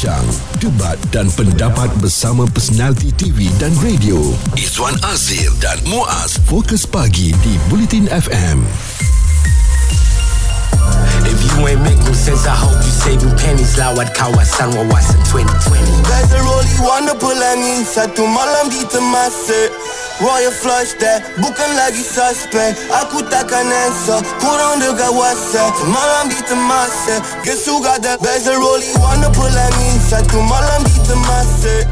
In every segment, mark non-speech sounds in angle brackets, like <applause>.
Bincang, debat dan pendapat bersama personaliti TV dan radio. Izwan Azir dan Muaz Fokus Pagi di Bulletin FM. If you ain't make no sense, I hope you saving pennies. Lawat kawasan wawasan 2020. Bezel rolly warna pelangi Satu malam di temasa Royal flush that? Bukan lagi suspect. Aku takkan answer Kurang dekat whatsapp Malam di temasa Guess who got that Bezel rolly warna pelangi Satu malam di temasa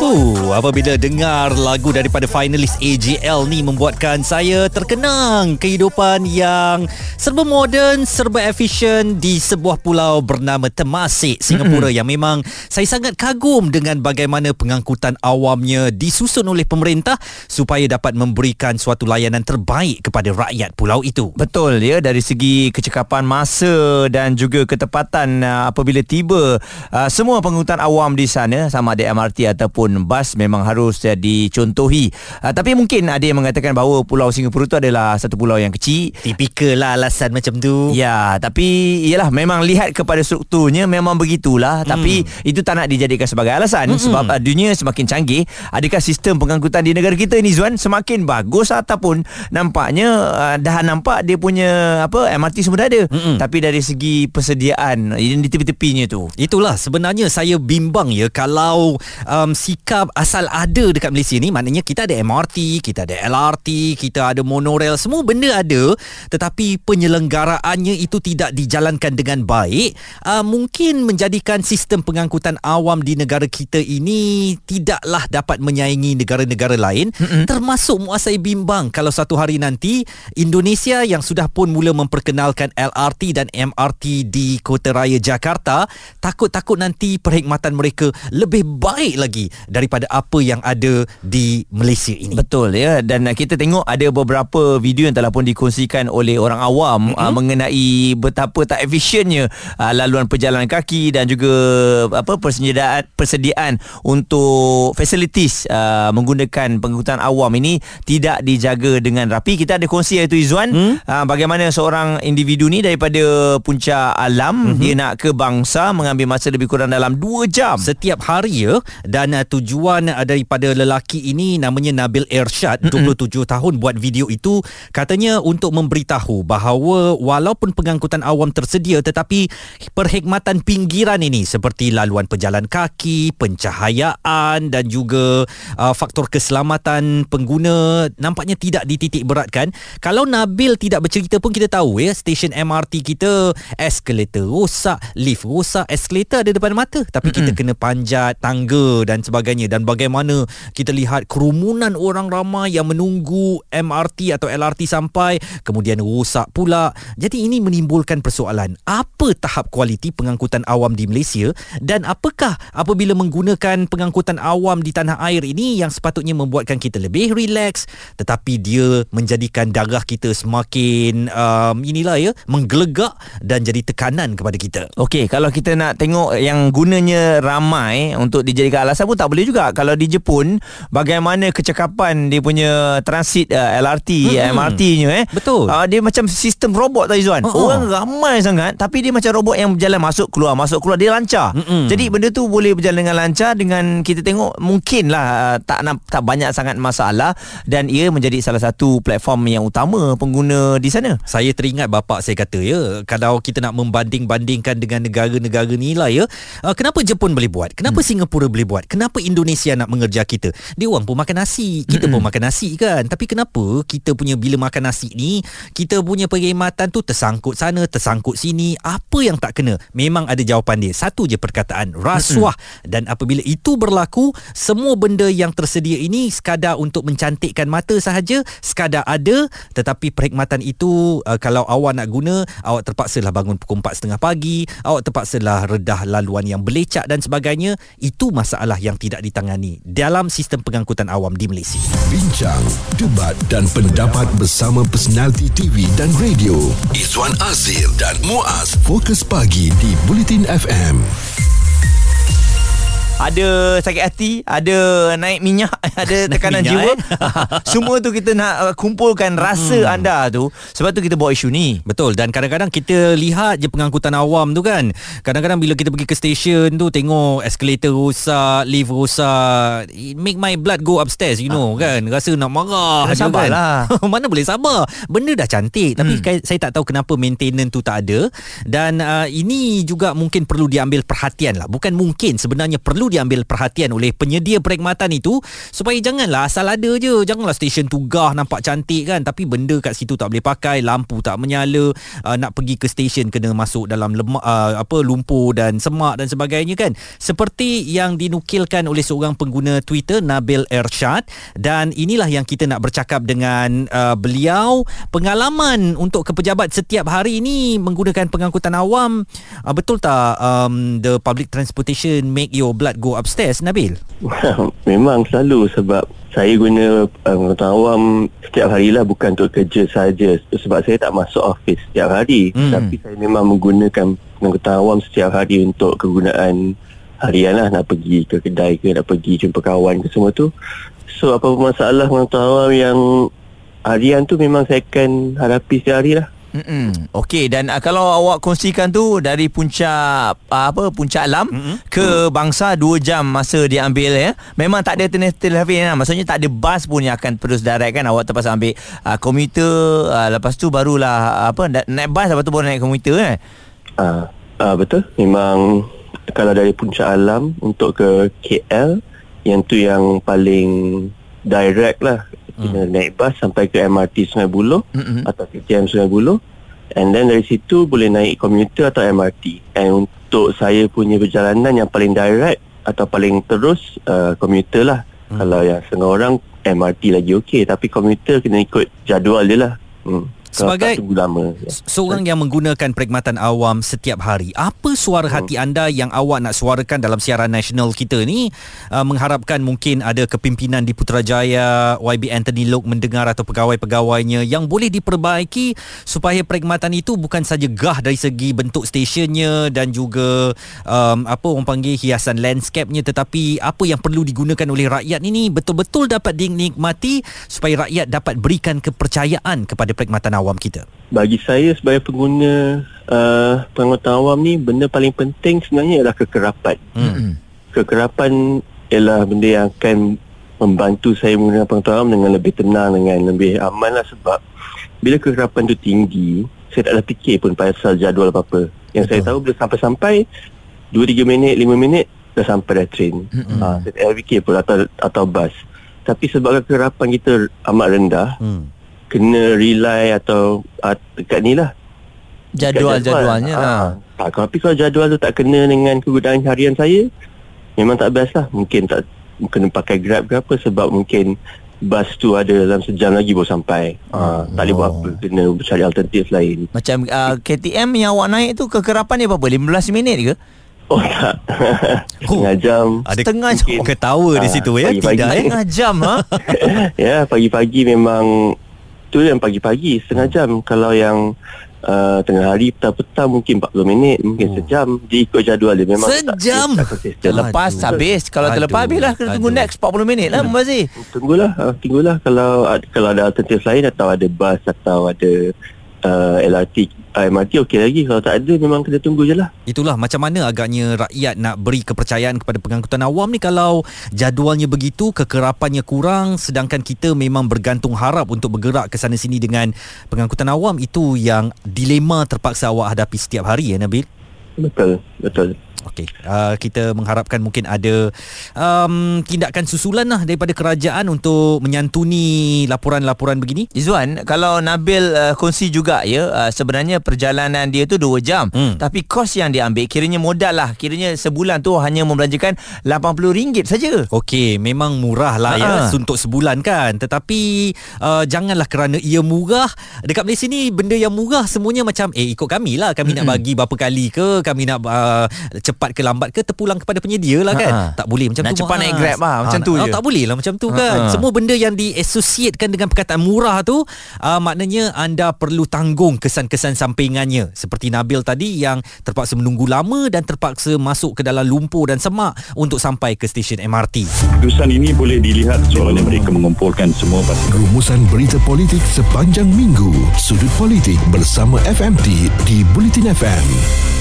Uh, apabila dengar lagu daripada finalis AJL ni membuatkan saya terkenang kehidupan yang serba moden, serba efisien di sebuah pulau bernama Temasek, Singapura mm-hmm. yang memang saya sangat kagum dengan bagaimana pengangkutan awamnya disusun oleh pemerintah supaya dapat memberikan suatu layanan terbaik kepada rakyat pulau itu. Betul ya dari segi kecekapan masa dan juga ketepatan uh, apabila tiba uh, semua pengangkutan awam di sana sama ada MRT ataupun ataupun bas memang harus uh, dicontohi. Uh, tapi mungkin ada yang mengatakan bahawa Pulau Singapura itu adalah satu pulau yang kecil. Tipikal lah alasan macam tu. Ya, tapi iyalah memang lihat kepada strukturnya memang begitulah. Hmm. Tapi itu tak nak dijadikan sebagai alasan hmm. sebab uh, dunia semakin canggih. Adakah sistem pengangkutan di negara kita ni Zuan semakin bagus ataupun nampaknya uh, dah nampak dia punya apa MRT semua dah ada. Hmm. Tapi dari segi persediaan di tepi-tepinya tu. Itulah sebenarnya saya bimbang ya kalau um, sikap asal ada dekat Malaysia ni. Maknanya kita ada MRT, kita ada LRT, kita ada monorail, semua benda ada tetapi penyelenggaraannya itu tidak dijalankan dengan baik. Uh, mungkin menjadikan sistem pengangkutan awam di negara kita ini tidaklah dapat menyaingi negara-negara lain mm-hmm. termasuk muasai bimbang. Kalau satu hari nanti Indonesia yang sudah pun mula memperkenalkan LRT dan MRT di Kota Raya Jakarta takut-takut nanti perkhidmatan mereka lebih baik lagi daripada apa yang ada di Malaysia ini. Betul ya dan kita tengok ada beberapa video yang telah pun dikongsikan oleh orang awam mm-hmm. uh, mengenai betapa tak efisiennya uh, laluan perjalanan kaki dan juga apa persediaan persediaan untuk facilities uh, menggunakan pengangkutan awam ini tidak dijaga dengan rapi. Kita ada kongsi iaitu Izwan mm? uh, bagaimana seorang individu ni daripada puncak alam mm-hmm. dia nak ke bangsa mengambil masa lebih kurang dalam 2 jam setiap hari ya dan uh, tujuan daripada lelaki ini namanya Nabil Ershad mm-hmm. 27 tahun buat video itu katanya untuk memberitahu bahawa walaupun pengangkutan awam tersedia tetapi perkhidmatan pinggiran ini seperti laluan pejalan kaki, pencahayaan dan juga uh, faktor keselamatan pengguna nampaknya tidak dititik beratkan. Kalau Nabil tidak bercerita pun kita tahu ya stesen MRT kita eskalator rosak, lift rosak, eskalator ada depan mata tapi mm-hmm. kita kena panjat tangga dan sebagainya dan bagaimana kita lihat kerumunan orang ramai yang menunggu MRT atau LRT sampai kemudian rosak pula. Jadi ini menimbulkan persoalan. Apa tahap kualiti pengangkutan awam di Malaysia? Dan apakah apabila menggunakan pengangkutan awam di tanah air ini yang sepatutnya membuatkan kita lebih relax tetapi dia menjadikan darah kita semakin um, inilah ya menggelegak dan jadi tekanan kepada kita? Okey, kalau kita nak tengok yang gunanya ramai untuk dijadikan alasan pun tak boleh juga kalau di Jepun bagaimana kecekapan dia punya transit uh, LRT hmm. MRT-nya eh. Betul. Uh, dia macam sistem robot tadi Zuan oh, orang ramai sangat tapi dia macam robot yang berjalan masuk keluar masuk keluar dia lancar. Hmm. jadi benda tu boleh berjalan dengan lancar dengan kita tengok mungkinlah uh, tak tak banyak sangat masalah dan ia menjadi salah satu platform yang utama pengguna di sana. Saya teringat bapa saya kata ya kalau kita nak membanding-bandingkan dengan negara-negara ni lah ya. Uh, kenapa Jepun boleh buat? Kenapa hmm. Singapura boleh buat? Kenapa kenapa Indonesia nak mengerja kita? Dia orang pun makan nasi, kita pun makan nasi kan. Tapi kenapa kita punya bila makan nasi ni, kita punya perkhidmatan tu tersangkut sana, tersangkut sini, apa yang tak kena? Memang ada jawapan dia. Satu je perkataan, rasuah. Dan apabila itu berlaku, semua benda yang tersedia ini sekadar untuk mencantikkan mata sahaja, sekadar ada, tetapi perkhidmatan itu uh, kalau awak nak guna, awak terpaksalah bangun pukul 4.30 pagi, awak terpaksalah redah laluan yang belecak dan sebagainya. Itu masalah yang tidak ditangani dalam sistem pengangkutan awam di Malaysia. Bincang, debat dan pendapat bersama personaliti TV dan radio. Izwan Azir dan Muaz Fokus Pagi di Bulletin FM. Ada sakit hati, ada naik minyak, <laughs> ada tekanan minyak, jiwa. eh? <laughs> Semua tu kita nak uh, kumpulkan rasa Hmm. anda tu. Sebab tu kita bawa isu ni. Betul dan kadang-kadang kita lihat je pengangkutan awam tu kan. Kadang-kadang bila kita pergi ke stesen tu tengok escalator rosak, lift rosak, it make my blood go upstairs you know kan. Rasa nak marah sabarlah. kan. <laughs> Mana boleh sabar. Benda dah cantik tapi hmm. saya tak tahu kenapa maintenance tu tak ada dan uh, ini juga mungkin perlu diambil perhatian lah. Bukan mungkin sebenarnya perlu diambil perhatian oleh penyedia perkhidmatan itu supaya janganlah asal ada je. Janganlah stesen tu gah nampak cantik kan tapi benda kat situ tak boleh pakai, lampu tak menyala, uh, nak pergi ke stesen kena masuk dalam lemak uh, apa lumpur dan semak dan sebagainya kan. Seperti yang dinukilkan oleh seorang pengguna Twitter Nabil Ershad dan inilah yang kita nak bercakap dengan uh, beliau pengalaman untuk ke pejabat setiap hari ini menggunakan pengangkutan awam uh, betul tak um, the public transportation make your blood go upstairs Nabil? <laughs> Memang selalu sebab saya guna uh, pengangkutan awam setiap hari lah bukan untuk kerja saja. Sebab saya tak masuk office setiap hari. Hmm. tapi saya memang menggunakan pengangkutan awam setiap hari untuk kegunaan harian lah. Nak pergi ke kedai ke nak pergi jumpa kawan ke semua tu. So apa-apa masalah pengangkutan awam yang harian tu memang saya akan hadapi setiap hari lah Mm-mm. Okey dan uh, kalau awak kongsikan tu dari puncak uh, apa puncak alam mm-hmm. ke bangsa 2 jam masa dia ambil ya. Memang tak ada alternatif lain lah. Maksudnya tak ada bas pun yang akan terus direct kan. Awak terpaksa ambil uh, komuter uh, lepas tu barulah uh, apa na- naik bas lepas tu baru naik komuter kan. Ah, ah betul. Memang kalau dari puncak alam untuk ke KL yang tu yang paling direct lah. Kena naik bas sampai ke MRT Sungai Buloh Mm-mm. atau KTM Sungai Buloh. And then dari situ boleh naik komuter atau MRT. And untuk saya punya perjalanan yang paling direct atau paling terus uh, komuter lah. Hmm. Kalau yang setengah orang MRT lagi okey tapi komuter kena ikut jadual dia lah. Hmm. Sebagai- lama. Seorang yang menggunakan perkhidmatan awam setiap hari, apa suara hati anda yang awak nak suarakan dalam siaran nasional kita ni uh, mengharapkan mungkin ada kepimpinan di Putrajaya, YB Anthony Lok mendengar atau pegawai-pegawainya yang boleh diperbaiki supaya perkhidmatan itu bukan saja gah dari segi bentuk stesyennya dan juga um, apa orang panggil hiasan landscape-nya tetapi apa yang perlu digunakan oleh rakyat ini betul-betul dapat dinikmati supaya rakyat dapat berikan kepercayaan kepada perkhidmatan awam kita. Bagi saya sebagai pengguna uh, pengangkutan awam ni benda paling penting sebenarnya ialah kekerapan. Hmm. Kekerapan ialah benda yang akan membantu saya menggunakan pengangkutan awam dengan lebih tenang dengan lebih aman lah sebab bila kekerapan tu tinggi saya tak ada fikir pun pasal jadual apa-apa. Yang Betul. saya tahu bila sampai-sampai 2-3 minit, 5 minit dah sampai dah train. Mm-mm. Ha, saya tak ada fikir pun atau, atau bas. Tapi sebab kekerapan kita amat rendah, Hmm. Kena rely atau uh, dekat ni lah Jadual-jadualnya. ha. Ha. Tak, tapi kalau jadual tu tak kena dengan kegunaan harian saya Memang tak best lah Mungkin tak Kena pakai grab ke apa Sebab mungkin Bas tu ada dalam sejam lagi baru sampai ha, Tak boleh buat apa Kena cari alternatif lain Macam uh, KTM yang awak naik tu kekerapan dia berapa? 15 minit ke? <laughs> Oh tak <laughs> Setengah jam Ada Setengah jam. ketawa di Ah, situ ya. pagi-pagi. Tidak eh. Setengah jam ha? <laughs> Ya pagi-pagi memang Tu yang pagi-pagi Setengah jam Kalau yang uh, Tengah hari petang-petang Mungkin 40 minit Mungkin Oh. sejam Dia ikut jadual dia Memang tak- Sejam? tak. Terlepas Aduh. habis Kalau terlepas Aduh. habis lah Kena tunggu Aduh. next 40 minit lah Mubazir Tunggulah, uh, tunggulah kalau ad- kalau ada alternatif lain atau ada bas atau ada uh, LRT, uh, MRT okey lagi. Kalau tak ada memang kena tunggu je lah. Itulah macam mana agaknya rakyat nak beri kepercayaan kepada pengangkutan awam ni kalau jadualnya begitu, kekerapannya kurang sedangkan kita memang bergantung harap untuk bergerak ke sana sini dengan pengangkutan awam itu yang dilema terpaksa awak hadapi setiap hari ya Nabil. Betul, betul. Okey, uh, kita mengharapkan mungkin ada um, tindakan susulan lah daripada kerajaan untuk menyantuni laporan-laporan begini. Izzuan Kalau Nabil uh, kongsi juga ya uh, Sebenarnya perjalanan dia tu 2 jam Hmm. Tapi kos yang dia ambil Kiranya modal lah Kiranya sebulan tu Hanya membelanjakan RM80 saja Okey, memang murah lah ya Ha. untuk sebulan kan. Tetapi uh, janganlah kerana ia murah. Dekat Malaysia ni benda yang murah semuanya macam eh ikut kami lah. Kami mm-hmm. nak bagi berapa kali ke, kami nak uh, cepat ke lambat ke terpulang kepada penyedia lah kan. Ha-ha. Tak boleh macam Nak tu. cepat Muaz. naik Grab lah, macam Ah, tu ah, je. Tak boleh lah macam tu kan. Ha-ha. Semua benda yang diasosiatkan dengan perkataan murah tu uh, maknanya anda perlu tanggung kesan-kesan sampingannya. Seperti Nabil tadi yang terpaksa menunggu lama dan terpaksa masuk ke dalam lumpur dan semak untuk sampai ke stesen MRT. Keputusan ini boleh dilihat soalnya mereka mengumpulkan semua basis Rumusan berita politik sepanjang minggu. Sudut politik bersama FMT di Bulletin FM.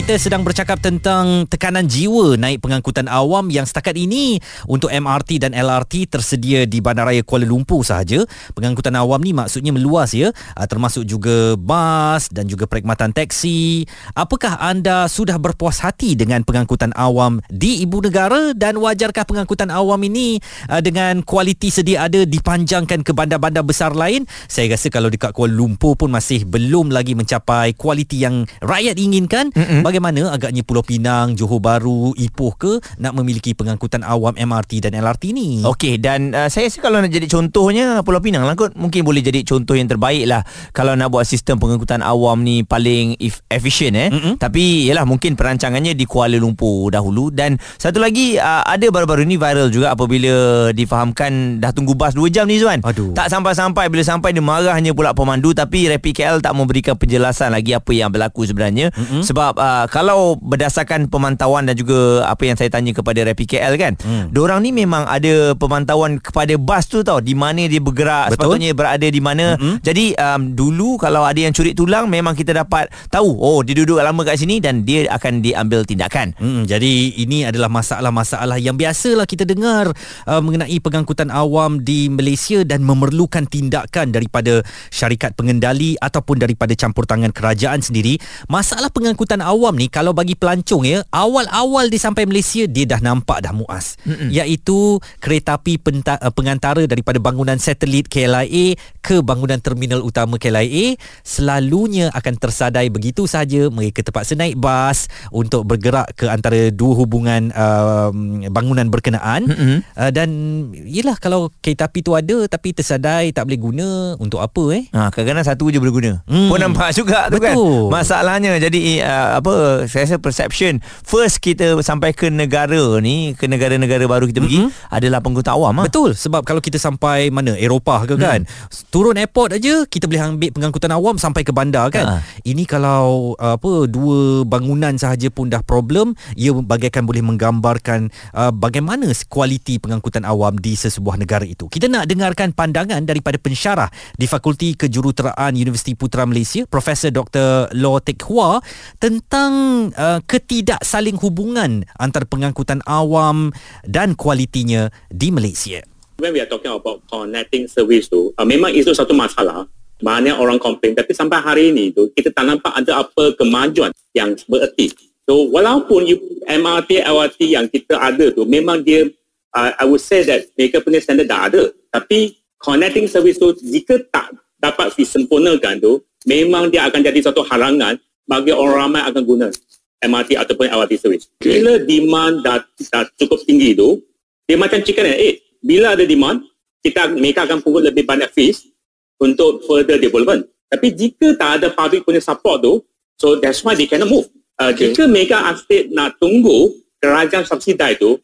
Kita sedang bercakap tentang tekanan jiwa naik pengangkutan awam yang setakat ini untuk MRT dan LRT tersedia di Bandaraya Kuala Lumpur sahaja. Pengangkutan awam ni maksudnya meluas ya, ah, termasuk juga bas dan juga perkhidmatan teksi. Apakah anda sudah berpuas hati dengan pengangkutan awam di ibu negara dan wajarkah pengangkutan awam ini ah, dengan kualiti sedia ada dipanjangkan ke bandar-bandar besar lain? Saya rasa kalau dekat Kuala Lumpur pun masih belum lagi mencapai kualiti yang rakyat inginkan. Mm-hmm. Bagaimana agaknya Pulau Pinang, Johor Bahru, Ipoh ke nak memiliki pengangkutan awam MRT dan LRT ni? Okey dan uh, saya rasa kalau nak jadi contohnya Pulau Pinang lah kot mungkin boleh jadi contoh yang terbaik lah kalau nak buat sistem pengangkutan awam ni paling if, efisien eh mm-hmm. tapi yalah mungkin perancangannya di Kuala Lumpur dahulu dan satu lagi uh, ada baru-baru ni viral juga apabila difahamkan dah tunggu bas 2 jam ni Zuan Aduh. tak sampai-sampai bila sampai dia marahnya pula pemandu tapi Rapid KL tak memberikan penjelasan lagi apa yang berlaku sebenarnya mm-hmm. sebab uh, kalau berdasarkan pemantauan dan juga apa yang saya tanya kepada Rapid KL kan mm. diorang ni memang ada pemantauan kepada bas tu tau di mana dia bergerak Betul. sepatutnya berada di mana mm-hmm. jadi um, dulu kalau ada yang curi tulang memang kita dapat tahu oh dia duduk lama kat sini dan dia akan diambil tindakan Hmm, jadi ini adalah masalah-masalah yang biasalah kita dengar uh, mengenai pengangkutan awam di Malaysia dan memerlukan tindakan daripada syarikat pengendali ataupun daripada campur tangan kerajaan sendiri. Masalah pengangkutan awam ni kalau bagi pelancong ya, awal-awal dia sampai Malaysia dia dah nampak dah muas. Mm-mm. Iaitu kereta api penta- uh, pengantara daripada bangunan satelit KLIA ke bangunan terminal utama KLIA selalunya akan tersadai begitu saja mereka terpaksa naik bas untuk bergerak ke antara dua hubungan um, bangunan berkenaan mm-hmm. uh, dan yelah kalau kereta api tu ada tapi tersadai tak boleh guna untuk apa eh Ha, kadang-kadang satu je berguna. Hmm. Hmm. Pun nampak juga tu kan. Betul. Masalahnya jadi uh, apa saya rasa perception first kita sampai ke negara ni ke negara-negara baru kita pergi mm-hmm. adalah pengguna awam ah. Betul sebab kalau kita sampai mana Eropah ke kan hmm. turun airport aja kita boleh ambil pengangkutan awam sampai ke bandar kan. Ha. Ini kalau apa dua bangunan sahaja pun dah problem ia bagaikan boleh menggambarkan uh, bagaimana kualiti pengangkutan awam di sesebuah negara itu. Kita nak dengarkan pandangan daripada pensyarah di Fakulti Kejuruteraan Universiti Putra Malaysia Profesor Dr. Law Teck Hua tentang uh, ketidaksaling hubungan antara pengangkutan awam dan kualitinya di Malaysia. when we are talking about connecting service tu, uh, memang itu satu masalah. Banyak orang komplain. Tapi sampai hari ini tu, kita tak nampak ada apa kemajuan yang bererti. So, walaupun you, MRT, LRT yang kita ada tu, memang dia, uh, I would say that mereka punya standard dah ada. Tapi, connecting service tu, jika tak dapat disempurnakan tu, memang dia akan jadi satu halangan bagi orang ramai akan guna MRT ataupun LRT service. Bila demand dah, dah cukup tinggi tu, dia macam chicken and egg. Bila ada demand, kita mereka akan pungut lebih banyak fees untuk further development. Tapi jika tak ada public punya support tu, so that's why they cannot move. Uh, okay. Jika mereka estate nak tunggu kerajaan subsidi tu,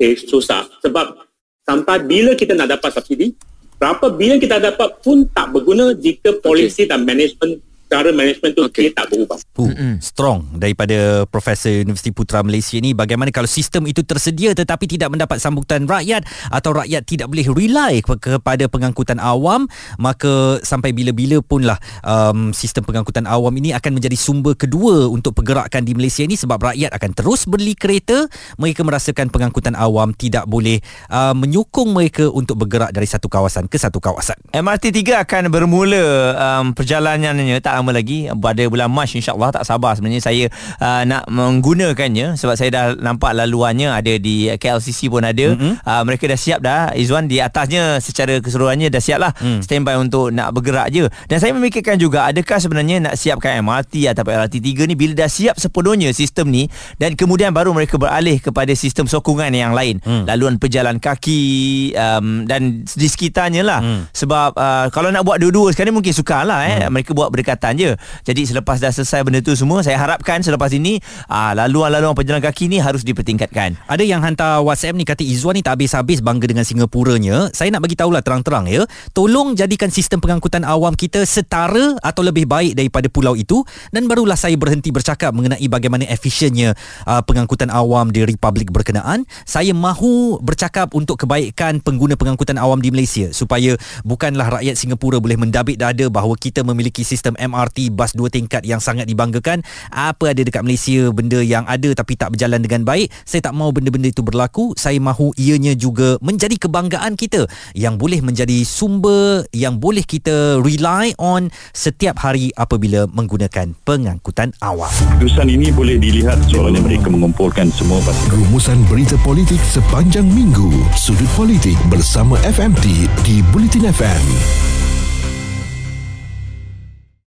eh, susah. Sebab sampai bila kita nak dapat subsidi, berapa bilion kita dapat pun tak berguna jika polisi okay. dan management cara management tu okay. tak berubah. Uh, mm-hmm. strong daripada Profesor Universiti Putra Malaysia ni bagaimana kalau sistem itu tersedia tetapi tidak mendapat sambutan rakyat atau rakyat tidak boleh rely ke- kepada pengangkutan awam maka sampai bila-bila pun lah um, sistem pengangkutan awam ini akan menjadi sumber kedua untuk pergerakan di Malaysia ini sebab rakyat akan terus beli kereta mereka merasakan pengangkutan awam tidak boleh uh, menyokong mereka untuk bergerak dari satu kawasan ke satu kawasan. MRT 3 akan bermula um, perjalanannya tak lama lagi pada bulan Mac insyaAllah tak sabar sebenarnya saya uh, nak menggunakannya sebab saya dah nampak laluannya ada di KLCC pun ada mm-hmm. uh, mereka dah siap dah Izwan di atasnya secara keseluruhannya dah siap lah mm. standby untuk nak bergerak je dan saya memikirkan juga adakah sebenarnya nak siapkan MRT atau LRT 3 ni bila dah siap sepenuhnya sistem ni dan kemudian baru mereka beralih kepada sistem sokongan yang lain mm. laluan pejalan kaki um, dan di sekitarnya lah mm. sebab uh, kalau nak buat dua-dua sekarang ni mungkin sukar lah eh. mm. mereka buat berdekatan jalan je. Jadi selepas dah selesai benda tu semua, saya harapkan selepas ini uh, laluan-laluan pejalan kaki ni harus dipertingkatkan. Ada yang hantar WhatsApp ni kata Izzuan ni tak habis-habis bangga dengan Singapuranya. Saya nak bagi tahulah terang-terang ya. Tolong jadikan sistem pengangkutan awam kita setara atau lebih baik daripada pulau itu dan barulah saya berhenti bercakap mengenai bagaimana efisiennya uh, pengangkutan awam di republik berkenaan. Saya mahu bercakap untuk kebaikan pengguna pengangkutan awam di Malaysia supaya bukanlah rakyat Singapura boleh mendabik dada bahawa kita memiliki sistem MRT bas dua tingkat yang sangat dibanggakan. Apa ada dekat Malaysia benda yang ada tapi tak berjalan dengan baik. Saya tak mahu benda-benda itu berlaku. Saya mahu ianya juga menjadi kebanggaan kita yang boleh menjadi sumber yang boleh kita rely on setiap hari apabila menggunakan pengangkutan awam. Keputusan ini boleh dilihat soalnya mereka mengumpulkan semua pasukan Rumusan berita politik sepanjang minggu. Sudut politik bersama FMT di Bulletin FM.